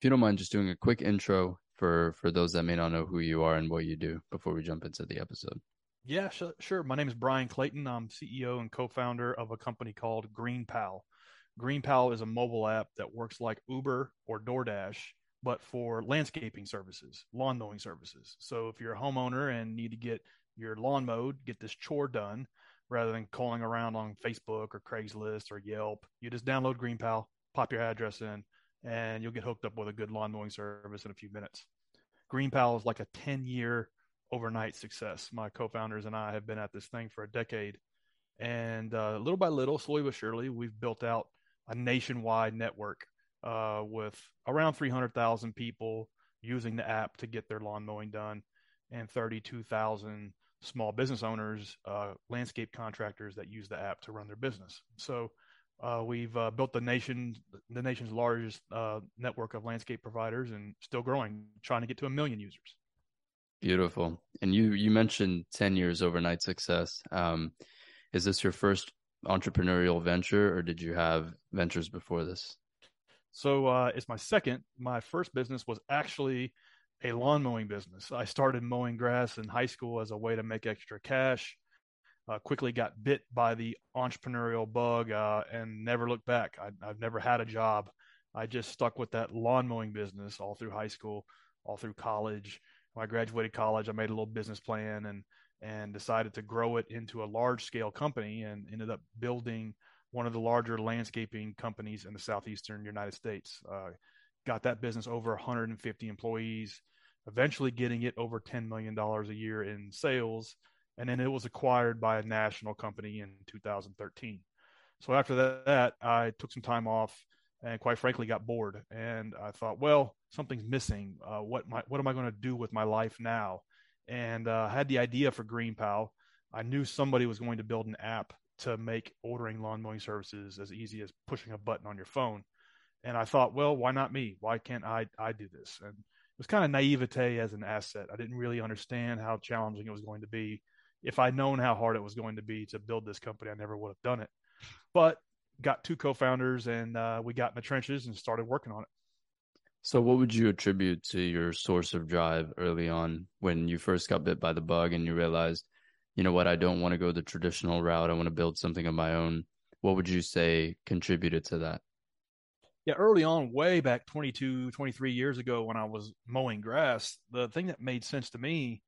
if you don't mind just doing a quick intro for for those that may not know who you are and what you do before we jump into the episode. Yeah, sure. sure. My name is Bryan Clayton. I'm CEO and co-founder of a company called GreenPal. GreenPal is a mobile app that works like Uber or DoorDash, but for landscaping services, lawn mowing services. So if you're a homeowner and need to get your lawn mowed, get this chore done, rather than calling around on Facebook or Craigslist or Yelp, you just download GreenPal, pop your address in, and you'll get hooked up with a good lawn mowing service in a few minutes. Green GreenPal is like a 10 year overnight success. My co founders and I have been at this thing for a decade. And uh, little by little, slowly but surely, we've built out a nationwide network uh, with around 300,000 people using the app to get their lawn mowing done and 32,000 small business owners, uh, landscape contractors that use the app to run their business. So uh, we've uh, built the nation, the nation's largest uh, network of landscape providers, and still growing, trying to get to a million users. Beautiful. And you you mentioned ten years overnight success. Um, is this your first entrepreneurial venture, or did you have ventures before this? So uh, it's my second. My first business was actually a lawn mowing business. I started mowing grass in high school as a way to make extra cash uh, quickly got bit by the entrepreneurial bug uh, and never looked back. I, have never had a job. I just stuck with that lawn mowing business all through high school, all through college. When I graduated college, I made a little business plan and and decided to grow it into a large scale company and ended up building one of the larger landscaping companies in the southeastern United States. Uh, got that business over 150 employees, eventually getting it over $10 million a year in sales and then it was acquired by a national company in 2013. So after that, I took some time off and quite frankly got bored. And I thought, well, something's missing. Uh, what my, what am I going to do with my life now? And uh, I had the idea for GreenPal. I knew somebody was going to build an app to make ordering lawn mowing services as easy as pushing a button on your phone. And I thought, well, why not me? Why can't I I do this? And it was kind of naivete as an asset. I didn't really understand how challenging it was going to be if I'd known how hard it was going to be to build this company, I never would have done it. But got two co-founders and uh, we got in the trenches and started working on it. So, what would you attribute to your source of drive early on when you first got bit by the bug and you realized, you know what, I don't want to go the traditional route. I want to build something of my own. What would you say contributed to that? Yeah, early on, way back 22, 23 years ago when I was mowing grass, the thing that made sense to me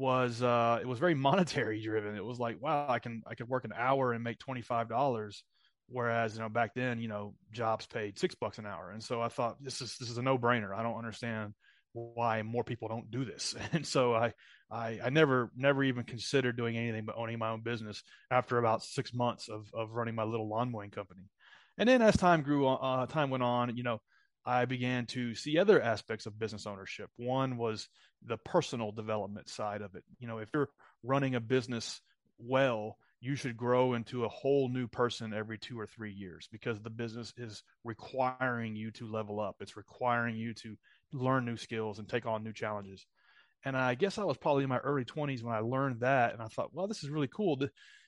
was uh, it was very monetary driven. It was like, wow, I can I could work an hour and make twenty five dollars, whereas you know back then you know jobs paid six bucks an hour, and so I thought this is this is a no brainer. I don't understand why more people don't do this, and so I I, I never never even considered doing anything but owning my own business after about six months of of running my little lawn mowing company, and then as time grew uh, time went on, you know I began to see other aspects of business ownership. One was the personal development side of it. You know, if you're running a business well, you should grow into a whole new person every two or three years because the business is requiring you to level up. It's requiring you to learn new skills and take on new challenges. And I guess I was probably in my early 20s when I learned that. And I thought, well, this is really cool.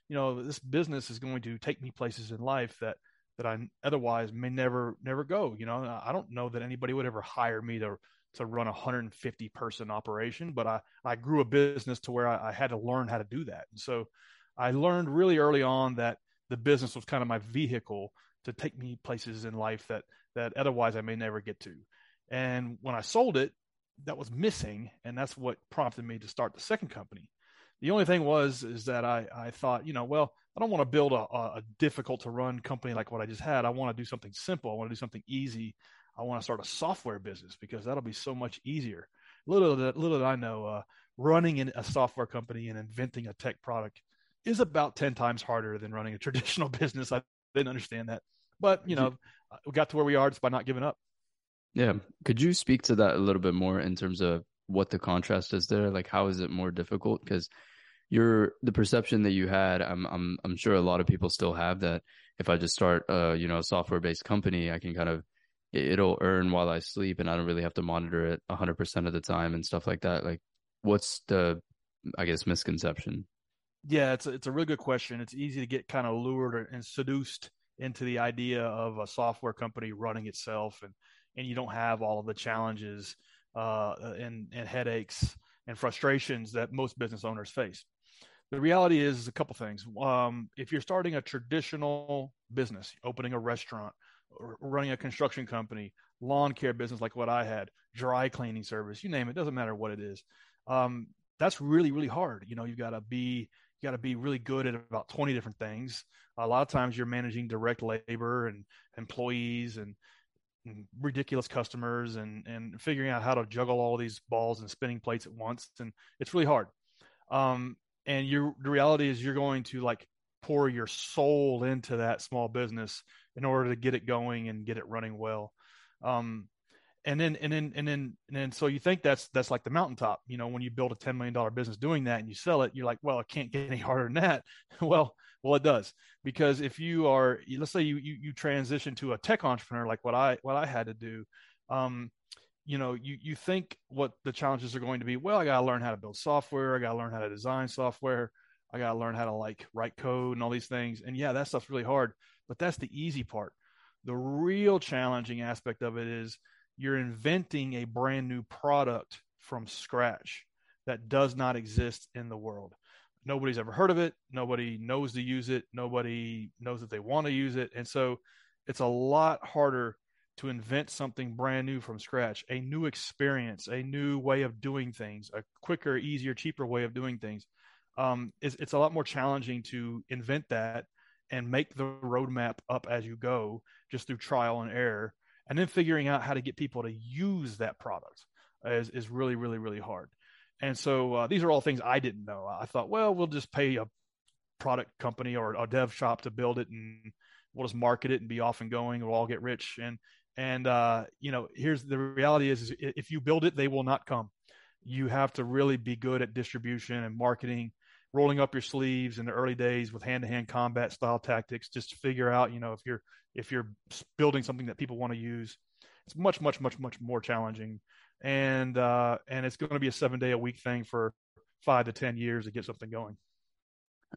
You know, this business is going to take me places in life that that I otherwise may never never go. You know, I don't know that anybody would ever hire me to to run a 150 person operation, but I I grew a business to where I, I had to learn how to do that. And so I learned really early on that the business was kind of my vehicle to take me places in life that that otherwise I may never get to. And when I sold it, that was missing, and that's what prompted me to start the second company. The only thing was is that I I thought, you know, well, I don't want to build a, a difficult to run company like what I just had. I want to do something simple. I want to do something easy. I want to start a software business because that'll be so much easier. Little did, little did I know, uh, running a software company and inventing a tech product is about 10 times harder than running a traditional business. I didn't understand that. But, you know, uh, we got to where we are just by not giving up. Yeah. Could you speak to that a little bit more in terms of what the contrast is there? Like, how is it more difficult? Because your the perception that you had, I'm I'm I'm sure a lot of people still have that. If I just start, uh, you know, a software based company, I can kind of it'll earn while I sleep, and I don't really have to monitor it 100 percent of the time and stuff like that. Like, what's the, I guess, misconception? Yeah, it's a, it's a really good question. It's easy to get kind of lured and seduced into the idea of a software company running itself and and you don't have all of the challenges uh, and, and headaches and frustrations that most business owners face. The reality is a couple things. Um, if you're starting a traditional business, opening a restaurant, or running a construction company, lawn care business like what I had, dry cleaning service, you name it, doesn't matter what it is. Um, that's really, really hard. You know, you've got to be, you got to be really good at about 20 different things. A lot of times you're managing direct labor and employees and, and ridiculous customers and, and figuring out how to juggle all these balls and spinning plates at once. And it's really hard. Um, and you the reality is you're going to like pour your soul into that small business in order to get it going and get it running well. Um, and then and then and then and then so you think that's that's like the mountaintop you know when you build a 10 million dollar business doing that and you sell it you're like well it can't get any harder than that well well it does because if you are let's say you you, you transition to a tech entrepreneur like what i what i had to do um you know you you think what the challenges are going to be well i got to learn how to build software i got to learn how to design software i got to learn how to like write code and all these things and yeah that stuff's really hard but that's the easy part the real challenging aspect of it is you're inventing a brand new product from scratch that does not exist in the world. Nobody's ever heard of it. Nobody knows to use it. Nobody knows that they want to use it. And so it's a lot harder to invent something brand new from scratch, a new experience, a new way of doing things, a quicker, easier, cheaper way of doing things. Um, it's, it's a lot more challenging to invent that and make the roadmap up as you go just through trial and error and then figuring out how to get people to use that product is, is really really really hard and so uh, these are all things i didn't know i thought well we'll just pay a product company or a dev shop to build it and we'll just market it and be off and going we'll all get rich and and uh, you know here's the reality is, is if you build it they will not come. You have to really be good at distribution and marketing rolling up your sleeves in the early days with hand-to-hand combat style tactics just to figure out you know if you're if you're building something that people want to use. It's much much much much more challenging. And uh and it's going to be a seven day a week thing for five to ten years to get something going.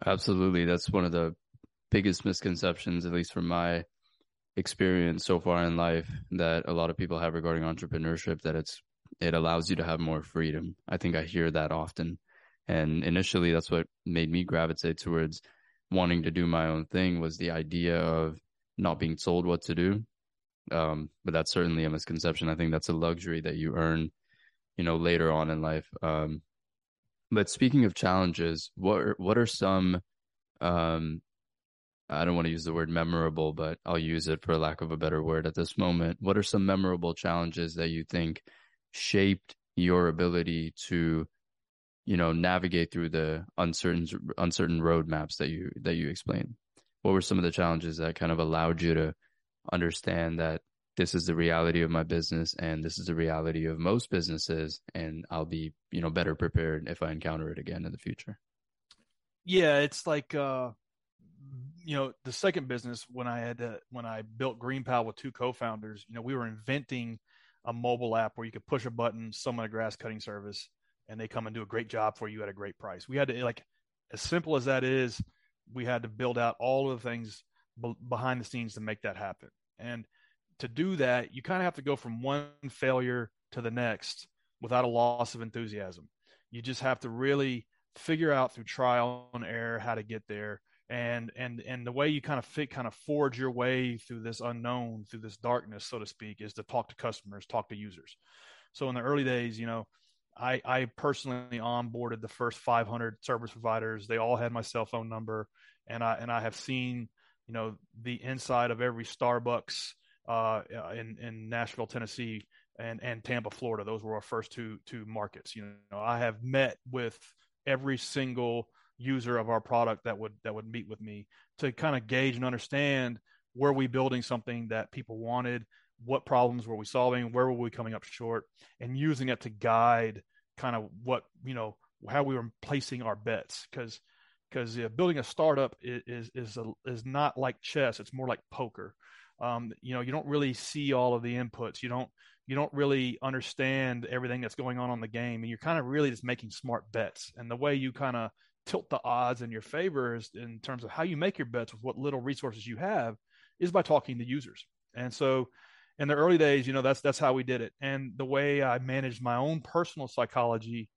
Absolutely. That's one of the biggest misconceptions at least from my experience so far in life that a lot of people have regarding entrepreneurship that it's it allows you to have more freedom i think i hear that often and initially, that's what made me gravitate towards wanting to do my own thing was the idea of not being told what to do. Um, but that's certainly a misconception. I think that's a luxury that you earn, you know, later on in life. Um, but speaking of challenges, what are, what are some, um, I don't want to use the word memorable, but I'll use it for lack of a better word at this moment. What are some memorable challenges that you think shaped your ability to you know navigate through the uncertain uncertain roadmaps that you that you explained what were some of the challenges that kind of allowed you to understand that this is the reality of my business and this is the reality of most businesses and i'll be you know better prepared if i encounter it again in the future yeah it's like uh you know the second business when i had to, when i built green GreenPal with two co-founders you know we were inventing a mobile app where you could push a button summon a grass cutting service and they come and do a great job for you at a great price. We had to like as simple as that is, we had to build out all of the things b- behind the scenes to make that happen. And to do that, you kind of have to go from one failure to the next without a loss of enthusiasm. You just have to really figure out through trial and error how to get there. And and and the way you kind of fit kind of forge your way through this unknown, through this darkness, so to speak, is to talk to customers, talk to users. So in the early days, you know, I, I personally onboarded the first 500 service providers. They all had my cell phone number, and I and I have seen, you know, the inside of every Starbucks uh, in in Nashville, Tennessee, and and Tampa, Florida. Those were our first two two markets. You know, I have met with every single user of our product that would that would meet with me to kind of gauge and understand were we building something that people wanted? What problems were we solving? Where were we coming up short? And using it to guide kind of what you know how we were placing our bets. Because because yeah, building a startup is is is, a, is not like chess. It's more like poker. Um, you know you don't really see all of the inputs. You don't you don't really understand everything that's going on on the game and you're kind of really just making smart bets. And the way you kind of tilt the odds in your favor in terms of how you make your bets with what little resources you have is by talking to users and so in the early days, you know, that's that's how we did it. And the way I managed my own personal psychology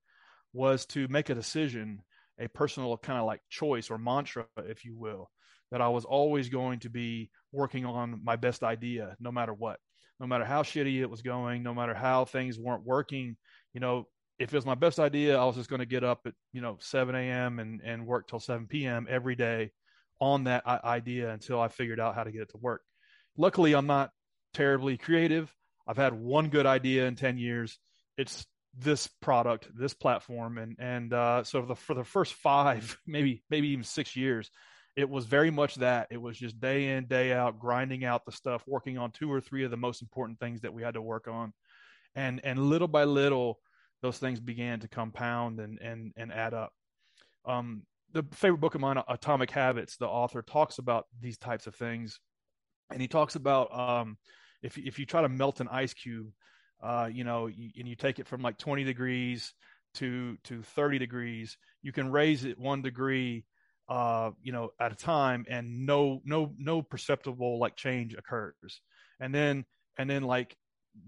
was to make a decision, a personal kind of like choice or mantra, if you will, that I was always going to be working on my best idea, no matter what, no matter how shitty it was going, no matter how things weren't working. You know, if it was my best idea, I was just going to get up at you know 7 a.m. and and work till 7 p.m. every day on that idea until I figured out how to get it to work. Luckily, I'm not terribly creative. I've had one good idea in 10 years. It's this product, this platform, and and uh, so for the for the first five, maybe maybe even six years, it was very much that. It was just day in day out, grinding out the stuff, working on two or three of the most important things that we had to work on, and and little by little, those things began to compound and and and add up. Um, the favorite book of mine, Atomic Habits, the author talks about these types of things, and he talks about um, if if you try to melt an ice cube, uh, you know, you, and you take it from like 20 degrees to to 30 degrees, you can raise it one degree, uh, you know, at a time, and no no no perceptible like change occurs, and then and then like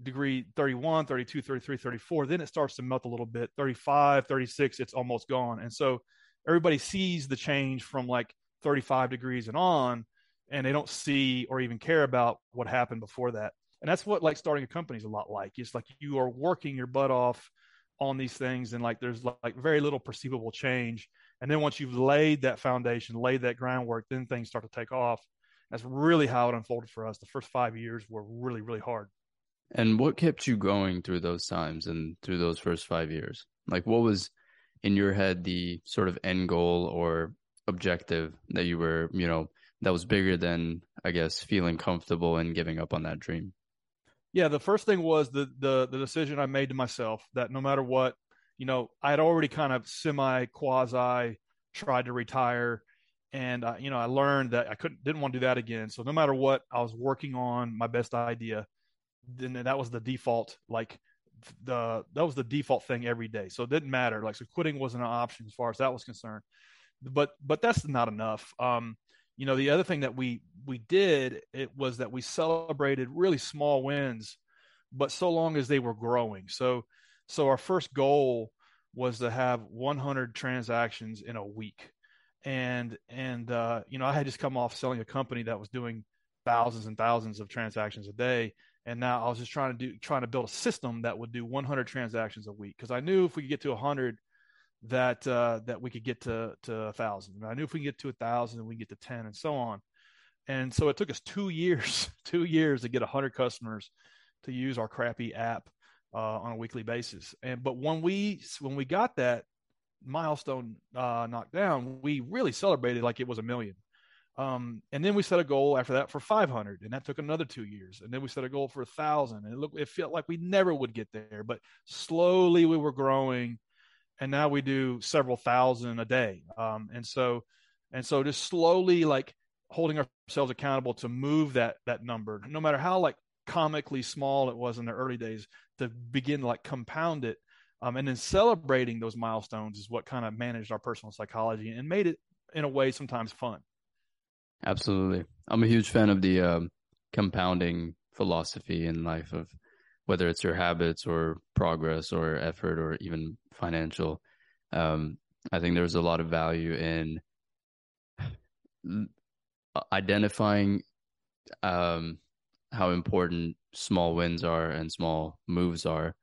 degree 31 32 33 34 then it starts to melt a little bit. 35 36 it's almost gone. And so everybody sees the change from like 35 degrees and on and they don't see or even care about what happened before that. And that's what like starting a company is a lot like. It's like you are working your butt off on these things and like there's like very little perceivable change. And then once you've laid that foundation laid that groundwork then things start to take off. That's really how it unfolded for us. The first five years were really really hard and what kept you going through those times and through those first five years like what was in your head the sort of end goal or objective that you were, you know, that was bigger than I guess feeling comfortable and giving up on that dream? Yeah, the first thing was the the the decision I made to myself that no matter what, you know, I had already kind of semi quasi tried to retire and uh, you know, I learned that I couldn't didn't want to do that again. So no matter what, I was working on my best idea. Then that was the default like the that was the default thing every day. So it didn't matter. Like so quitting wasn't an option as far as that was concerned. But but that's not enough. Um, you know, the other thing that we we did it was that we celebrated really small wins, but so long as they were growing. So so our first goal was to have 100 transactions in a week. And and uh, you know, I had just come off selling a company that was doing thousands and thousands of transactions a day and now I was just trying to do trying to build a system that would do 100 transactions a week because I knew if we could get to 100 that uh, that we could get to to a thousand. I knew if we could get to a thousand, we get to 10 and so on. And so it took us two years, two years to get 100 customers to use our crappy app uh, on a weekly basis. And but when we when we got that milestone uh, knocked down, we really celebrated like it was a million. Um, and then we set a goal after that for 500, and that took another two years. And then we set a goal for a thousand, and it looked it felt like we never would get there, but slowly we were growing, and now we do several thousand a day. Um, and so, and so just slowly like holding ourselves accountable to move that that number, no matter how like comically small it was in the early days, to begin to like compound it. Um, and then celebrating those milestones is what kind of managed our personal psychology and made it in a way sometimes fun. Absolutely. I'm a huge fan of the um, compounding philosophy in life of whether it's your habits or progress or effort or even financial. Um, I think there's a lot of value in identifying um, how important small wins are and small moves are.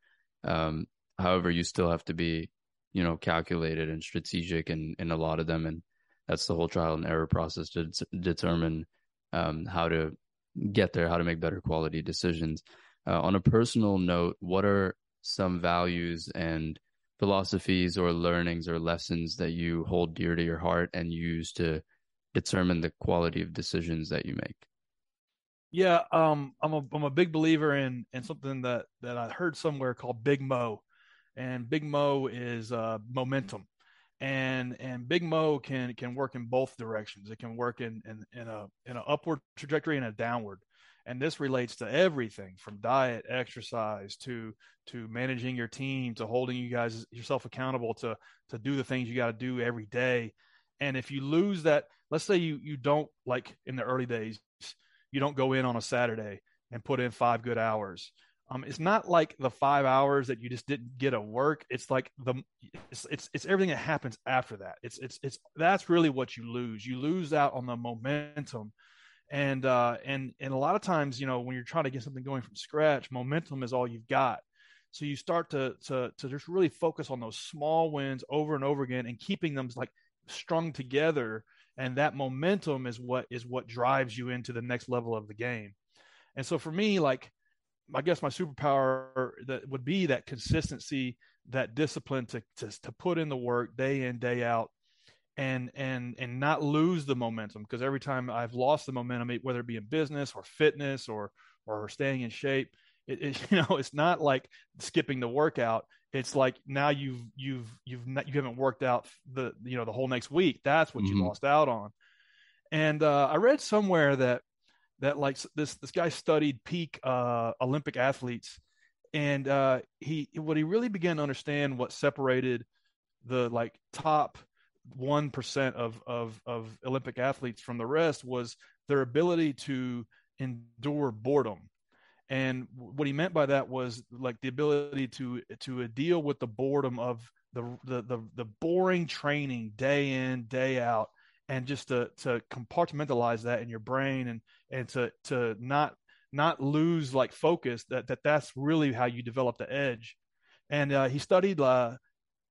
Um, however, you still have to be, you know, calculated and strategic in, in a lot of them. And that's the whole trial and error process to determine um, how to get there, how to make better quality decisions. Uh, on a personal note, what are some values and philosophies or learnings or lessons that you hold dear to your heart and use to determine the quality of decisions that you make? Yeah, um, I'm a I'm a big believer in in something that that I heard somewhere called Big Mo, and Big Mo is uh, momentum and and Big Mo can can work in both directions. It can work in in, in a in an upward trajectory and a downward. And this relates to everything from diet, exercise to to managing your team to holding you guys yourself accountable to to do the things you got to do every day. And if you lose that, let's say you you don't like in the early days, you don't go in on a Saturday and put in five good hours. Um, it's not like the five hours that you just didn't get a work. It's like the it's, it's it's everything that happens after that. It's it's it's that's really what you lose. You lose out on the momentum, and uh, and and a lot of times, you know, when you're trying to get something going from scratch, momentum is all you've got. So you start to to to just really focus on those small wins over and over again, and keeping them like strung together. And that momentum is what is what drives you into the next level of the game. And so for me, like I guess my superpower that would be that consistency, that discipline to, to to put in the work day in day out, and and and not lose the momentum because every time I've lost the momentum, whether it be in business or fitness or or staying in shape, it, it you know it's not like skipping the workout. It's like now you've you've you've not, you haven't worked out the you know the whole next week. That's what mm-hmm. you lost out on. And uh, I read somewhere that that like this this guy studied peak uh, Olympic athletes, and uh, he what he really began to understand what separated the like top one percent of of of Olympic athletes from the rest was their ability to endure boredom. And what he meant by that was like the ability to to deal with the boredom of the the the, the boring training day in day out and just to to compartmentalize that in your brain and and to to not not lose like focus that that that's really how you develop the edge. And uh, he studied uh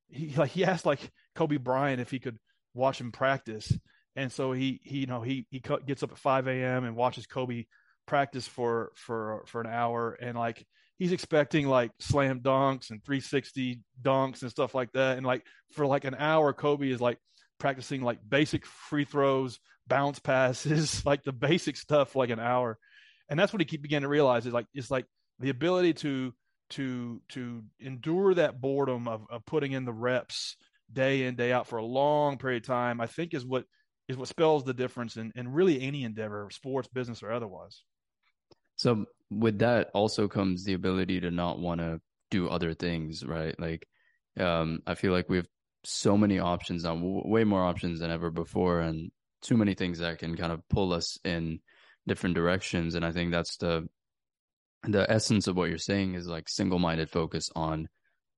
he like he asked like kobe bryant if he could watch him practice. And so he he you know he he gets up at 5 a.m and watches kobe practice for for for an hour. And like he's expecting like slam dunks and 360 dunks and stuff like that. And like for like an hour kobe is like practicing like basic free throws, bounce passes, like the basic stuff like an hour. And that's what he began to realize is like it's like the ability to to to endure that boredom of, of putting in the reps day in, day out for a long period of time, I think is what is what spells the difference in, in really any endeavor, sports, business, or otherwise. So with that also comes the ability to not want to do other things, right? Like um, I feel like we've so many options now, way more options than ever before, and too many things that can kind of pull us in different directions. And I think that's the the essence of what you're saying is like single minded focus on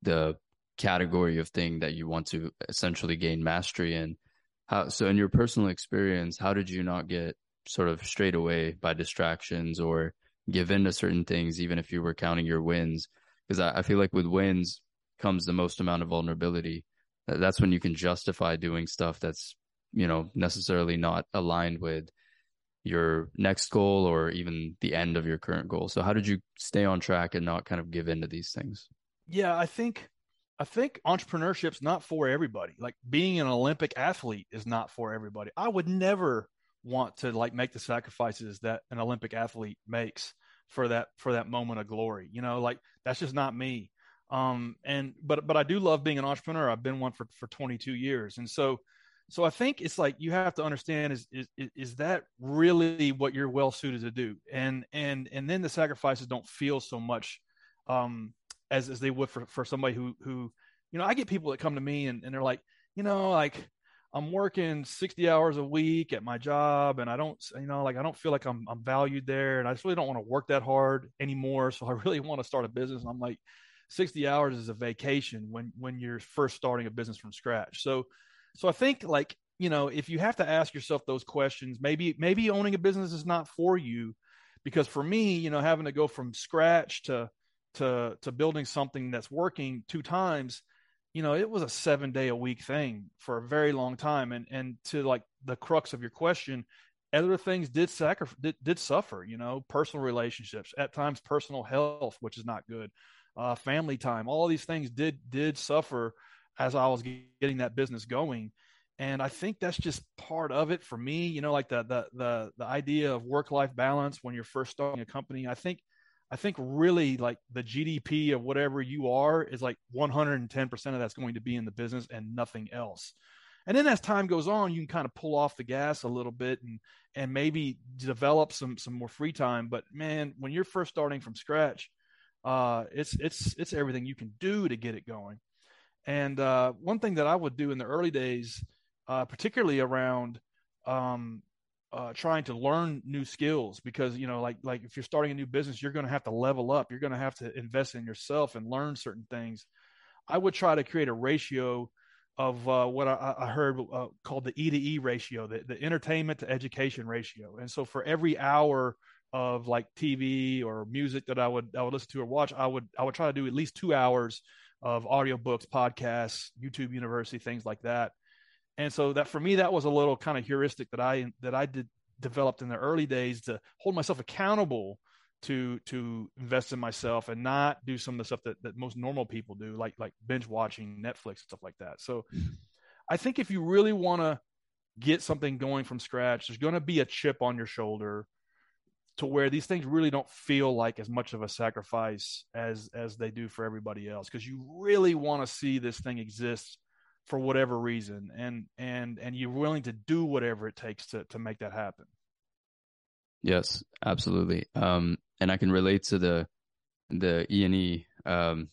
the category of thing that you want to essentially gain mastery in. How so in your personal experience, how did you not get sort of straight away by distractions or give in to certain things, even if you were counting your wins? Because I, I feel like with wins comes the most amount of vulnerability that's when you can justify doing stuff that's you know necessarily not aligned with your next goal or even the end of your current goal. So how did you stay on track and not kind of give in to these things? Yeah i think i think entrepreneurship's not for everybody. Like being an olympic athlete is not for everybody. I would never want to like make the sacrifices that an olympic athlete makes for that for that moment of glory. You know like that's just not me um, and but but I do love being an entrepreneur. I've been one for for 22 years, and so so I think it's like you have to understand is is is that really what you're well suited to do, and and and then the sacrifices don't feel so much um, as as they would for for somebody who who you know I get people that come to me and, and they're like you know like I'm working 60 hours a week at my job and I don't, you know, like I don't feel like I'm, I'm valued there and I just really don't want to work that hard anymore. So I really want to start a business. And I'm like, 60 hours is a vacation when when you're first starting a business from scratch. So so i think like you know if you have to ask yourself those questions maybe maybe owning a business is not for you because for me you know having to go from scratch to to to building something that's working two times you know it was a seven day a week thing for a very long time. And and to like the crux of your question other things did sacrifice did, did suffer you know personal relationships at times personal health which is not good uh, family time, all these things did did suffer as I was getting that business going. And I think that's just part of it for me. You know, like the the the the idea of work life balance when you're first starting a company. I think I think really like the GDP of whatever you are is like 110% of that's going to be in the business and nothing else. And then as time goes on, you can kind of pull off the gas a little bit and and maybe develop some some more free time. But man, when you're first starting from scratch, uh, it's it's it's everything you can do to get it going. And uh, one thing that I would do in the early days, uh, particularly around um, uh, trying to learn new skills because you know like like if you're starting a new business you're going to have to level up you're going to have to invest in yourself and learn certain things i would try to create a ratio of uh, what I, I heard uh, called the E to E ratio, the, the entertainment to education ratio. And so for every hour of like TV or music that I would I would listen to or watch, I would I would try to do at least two hours of audiobooks, podcasts, YouTube University, things like that. And so that for me, that was a little kind of heuristic that I that I did developed in the early days to hold myself accountable to to invest in myself and not do some of the stuff that, that most normal people do, like like binge watching Netflix and stuff like that. So I think if you really want to get something going from scratch, there's going to be a chip on your shoulder to where these things really don't feel like as much of a sacrifice as as they do for everybody else because you really want to see this thing exist for whatever reason and and and you're willing to do whatever it takes to to make that happen yes absolutely um and I can relate to the the E and E um,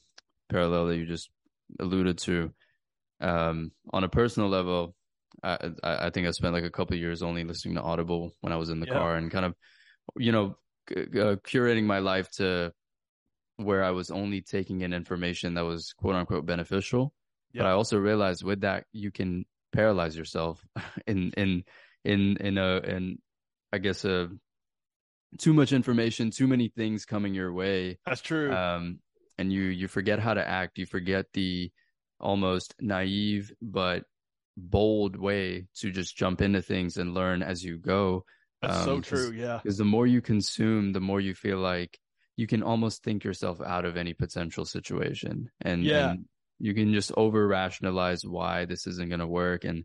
parallel that you just alluded to. Um, on a personal level, I, I think I spent like a couple years only listening to Audible when I was in the yeah. car and kind of, you know, uh, curating my life to where I was only taking in information that was quote unquote beneficial. Yeah. But I also realized with that you can paralyze yourself in in in in a in I guess a too much information, too many things coming your way. That's true. Um, and you you forget how to act. You forget the almost naive but bold way to just jump into things and learn as you go. That's um, so true. Yeah. Because the more you consume, the more you feel like you can almost think yourself out of any potential situation, and yeah. And you can just over rationalize why this isn't going to work. And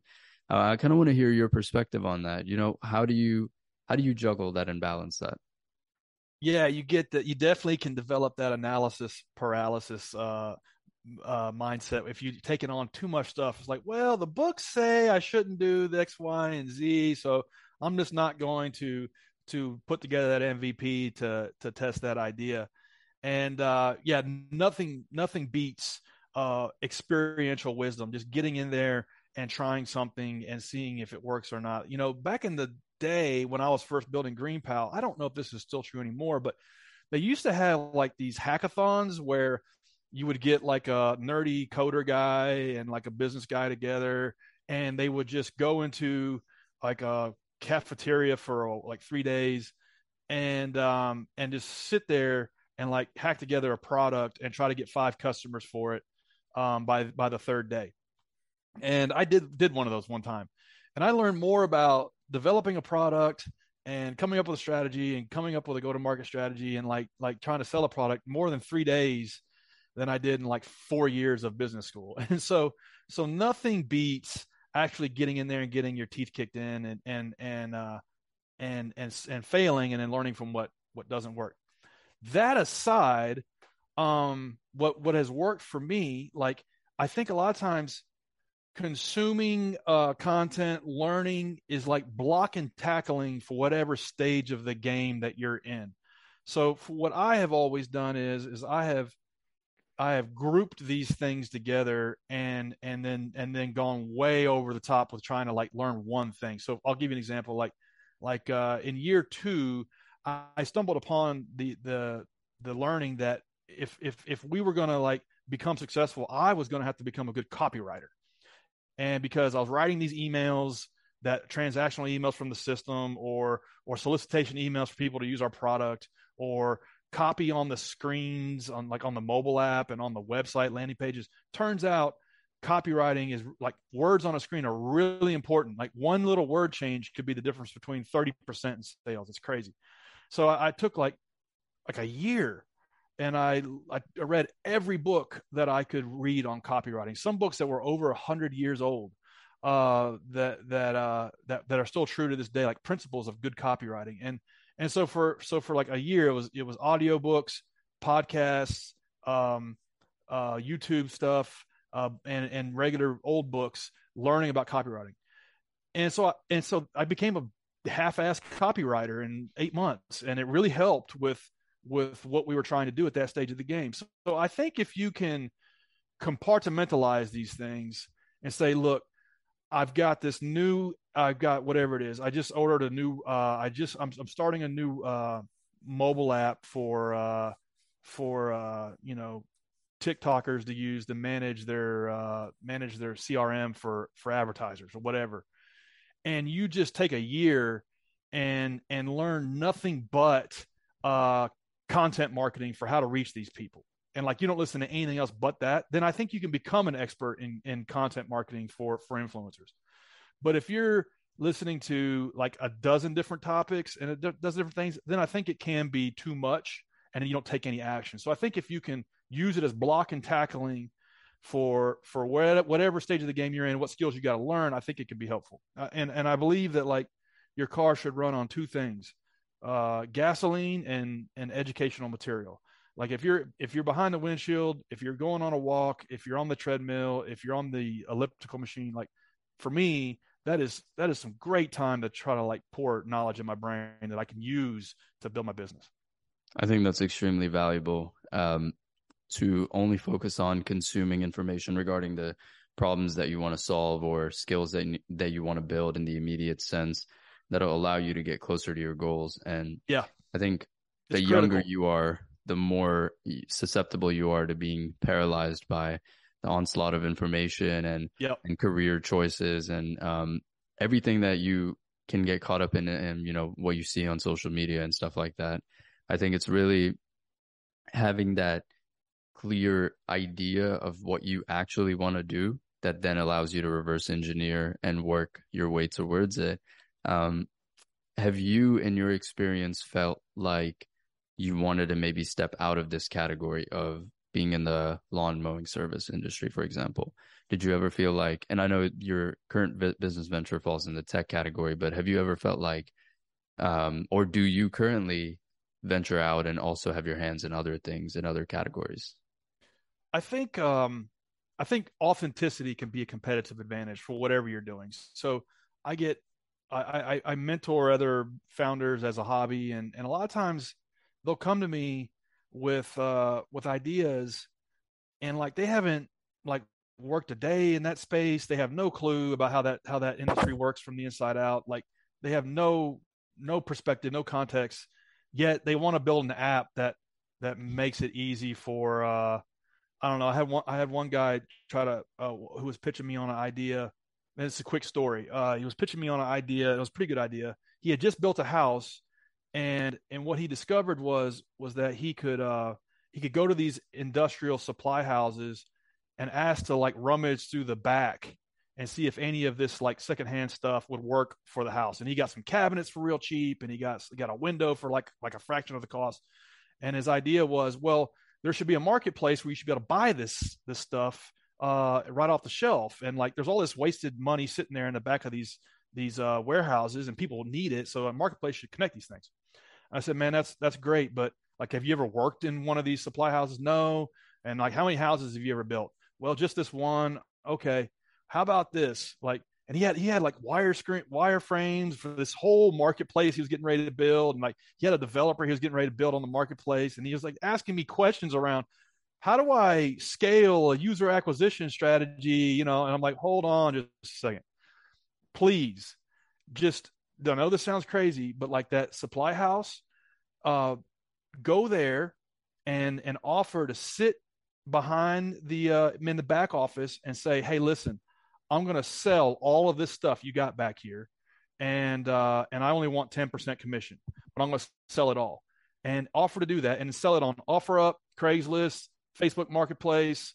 uh, I kind of want to hear your perspective on that. You know, how do you how do you juggle that and balance that? Yeah, you get that. You definitely can develop that analysis paralysis uh, uh, mindset if you're taking on too much stuff. It's like, well, the books say I shouldn't do the X, Y, and Z, so I'm just not going to to put together that MVP to to test that idea. And uh, yeah, nothing nothing beats uh, experiential wisdom. Just getting in there and trying something and seeing if it works or not. You know, back in the day when I was first building GreenPal, I don't know if this is still true anymore, but they used to have like these hackathons where you would get like a nerdy coder guy and like a business guy together and they would just go into like a cafeteria for like three days and um and just sit there and like hack together a product and try to get five customers for it um by by the third day and i did did one of those one time and i learned more about developing a product and coming up with a strategy and coming up with a go to market strategy and like like trying to sell a product more than 3 days than I did in like 4 years of business school. And so so nothing beats actually getting in there and getting your teeth kicked in and and and uh and and and failing and then learning from what what doesn't work. That aside, um what what has worked for me like I think a lot of times consuming uh, content, learning is like block and tackling for whatever stage of the game that you're in. So what I have always done is is I have I have grouped these things together and and then and then gone way over the top with trying to like learn one thing. So I'll give you an example like like uh, in year 2 I stumbled upon the the the learning that if if if we were going to like become successful, I was going to have to become a good copywriter and because I was writing these emails that transactional emails from the system or or solicitation emails for people to use our product or copy on the screens on like on the mobile app and on the website landing pages turns out copywriting is like words on a screen are really important like one little word change could be the difference between 30% in sales it's crazy so I, I took like like a year and I, I read every book that I could read on copywriting. Some books that were over a hundred years old, uh, that that uh, that that are still true to this day, like principles of good copywriting. And and so for so for like a year, it was it was audiobooks, podcasts, um, uh, YouTube stuff, uh, and and regular old books, learning about copywriting. And so and so I became a half-assed copywriter in eight months, and it really helped with with what we were trying to do at that stage of the game. So, so I think if you can compartmentalize these things and say, look, I've got this new I've got whatever it is. I just ordered a new. Uh, I just I'm, I'm starting a new uh, mobile app for uh, for uh, you know TikTokers to use to manage their uh, manage their CRM for for advertisers or whatever. And you just take a year and and learn nothing but uh, content marketing for how to reach these people. And like you don't listen to anything else but that, then I think you can become an expert in in content marketing for for influencers. But if you're listening to like a dozen different topics and a dozen different things, then I think it can be too much and you don't take any action. So I think if you can use it as block and tackling for for whatever stage of the game you're in, what skills you got to learn, I think it can be helpful. Uh, and and I believe that like your car should run on two things: uh, gasoline and and educational material. Like if you're if you're behind the windshield, if you're going on a walk, if you're on the treadmill, if you're on the elliptical machine, like for me, that is that is some great time to try to like pour knowledge in my brain that I can use to build my business. I think that's extremely valuable um, to only focus on consuming information regarding the problems that you want to solve or skills that that you want to build in the immediate sense that'll allow you to get closer to your goals. And yeah, I think the critical. younger you are, the more susceptible you are to being paralyzed by the onslaught of information and yep. and career choices and um, everything that you can get caught up in and you know what you see on social media and stuff like that. I think it's really having that clear idea of what you actually want to do that then allows you to reverse engineer and work your way towards it. Um, have you, in your experience, felt like you wanted to maybe step out of this category of being in the lawn mowing service industry, for example? Did you ever feel like, and I know your current business venture falls in the tech category, but have you ever felt like, um, or do you currently venture out and also have your hands in other things in other categories? I think, um, I think authenticity can be a competitive advantage for whatever you're doing. So I get, I, I, I mentor other founders as a hobby, and and a lot of times they'll come to me with uh with ideas and like they haven't like worked a day in that space. They have no clue about how that how that industry works from the inside out. Like they have no no perspective no context. Yet they want to build an app that that makes it easy for uh i don't know i had one i had one guy try to uh, who was pitching me on an idea and it's a quick story. Uh he was pitching me on an idea it was a pretty good idea. He had just built a house and and what he discovered was was that he could uh he could go to these industrial supply houses and ask to like rummage through the back and see if any of this like secondhand stuff would work for the house. And he got some cabinets for real cheap and he got got a window for like like a fraction of the cost. And his idea was well there should be a marketplace where you should be able to buy this this stuff uh, right off the shelf. And like there's all this wasted money sitting there in the back of these these uh, warehouses and people need it. So a marketplace should connect these things I said, man, that's that's great, but like, have you ever worked in one of these supply houses? No. And like, how many houses have you ever built? Well, just this one. Okay. How about this? Like, and he had he had like wire screen wire frames for this whole marketplace he was getting ready to build, and like he had a developer he was getting ready to build on the marketplace, and he was like asking me questions around how do I scale a user acquisition strategy, you know? And I'm like, hold on just a second, please, just I know this sounds crazy, but like that supply house, uh, go there and and offer to sit behind the uh, in the back office and say, hey, listen, I'm going to sell all of this stuff you got back here, and uh, and I only want ten percent commission, but I'm going to sell it all, and offer to do that and sell it on OfferUp, Craigslist, Facebook Marketplace,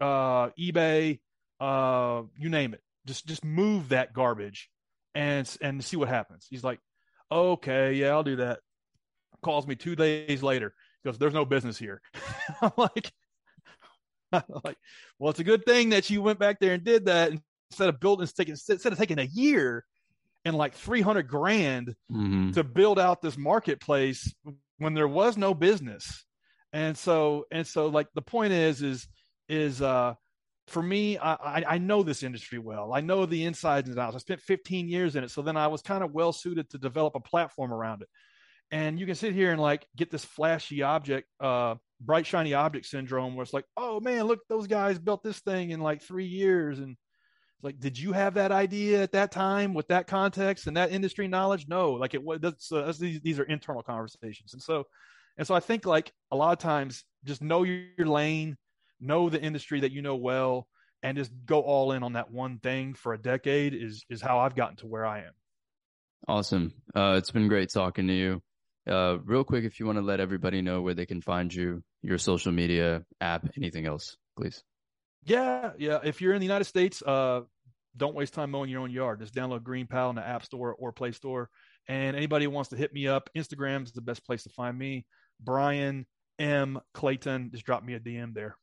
uh, eBay, uh, you name it. Just just move that garbage and and see what happens. He's like, okay, yeah, I'll do that. Calls me two days later. He goes, there's no business here. I'm like, I'm like, well, it's a good thing that you went back there and did that instead of building, taking instead of taking a year and like 300 grand mm-hmm. to build out this marketplace when there was no business. And so, and so like the point is, is, is, uh, for me, I, I know this industry well. I know the insides and outs. I spent 15 years in it. So then I was kind of well suited to develop a platform around it. And you can sit here and like get this flashy object, uh, bright, shiny object syndrome where it's like, oh man, look, those guys built this thing in like three years. And It's like, did you have that idea at that time with that context and that industry knowledge? No, like it was. That's, uh, these these are internal conversations, and so and so I think like a lot of times, just know your lane, know the industry that you know well, and just go all in on that one thing for a decade is is how I've gotten to where I am. Awesome. Uh, it's been great talking to you. Uh, real quick, if you want to let everybody know where they can find you, your social media app, anything else, please. Yeah, yeah. If you're in the United States, uh, don't waste time mowing your own yard. Just download Green GreenPal in the App Store or Play Store. And anybody who wants to hit me up, Instagram is the best place to find me. Bryan M. Clayton, just drop me a DM there.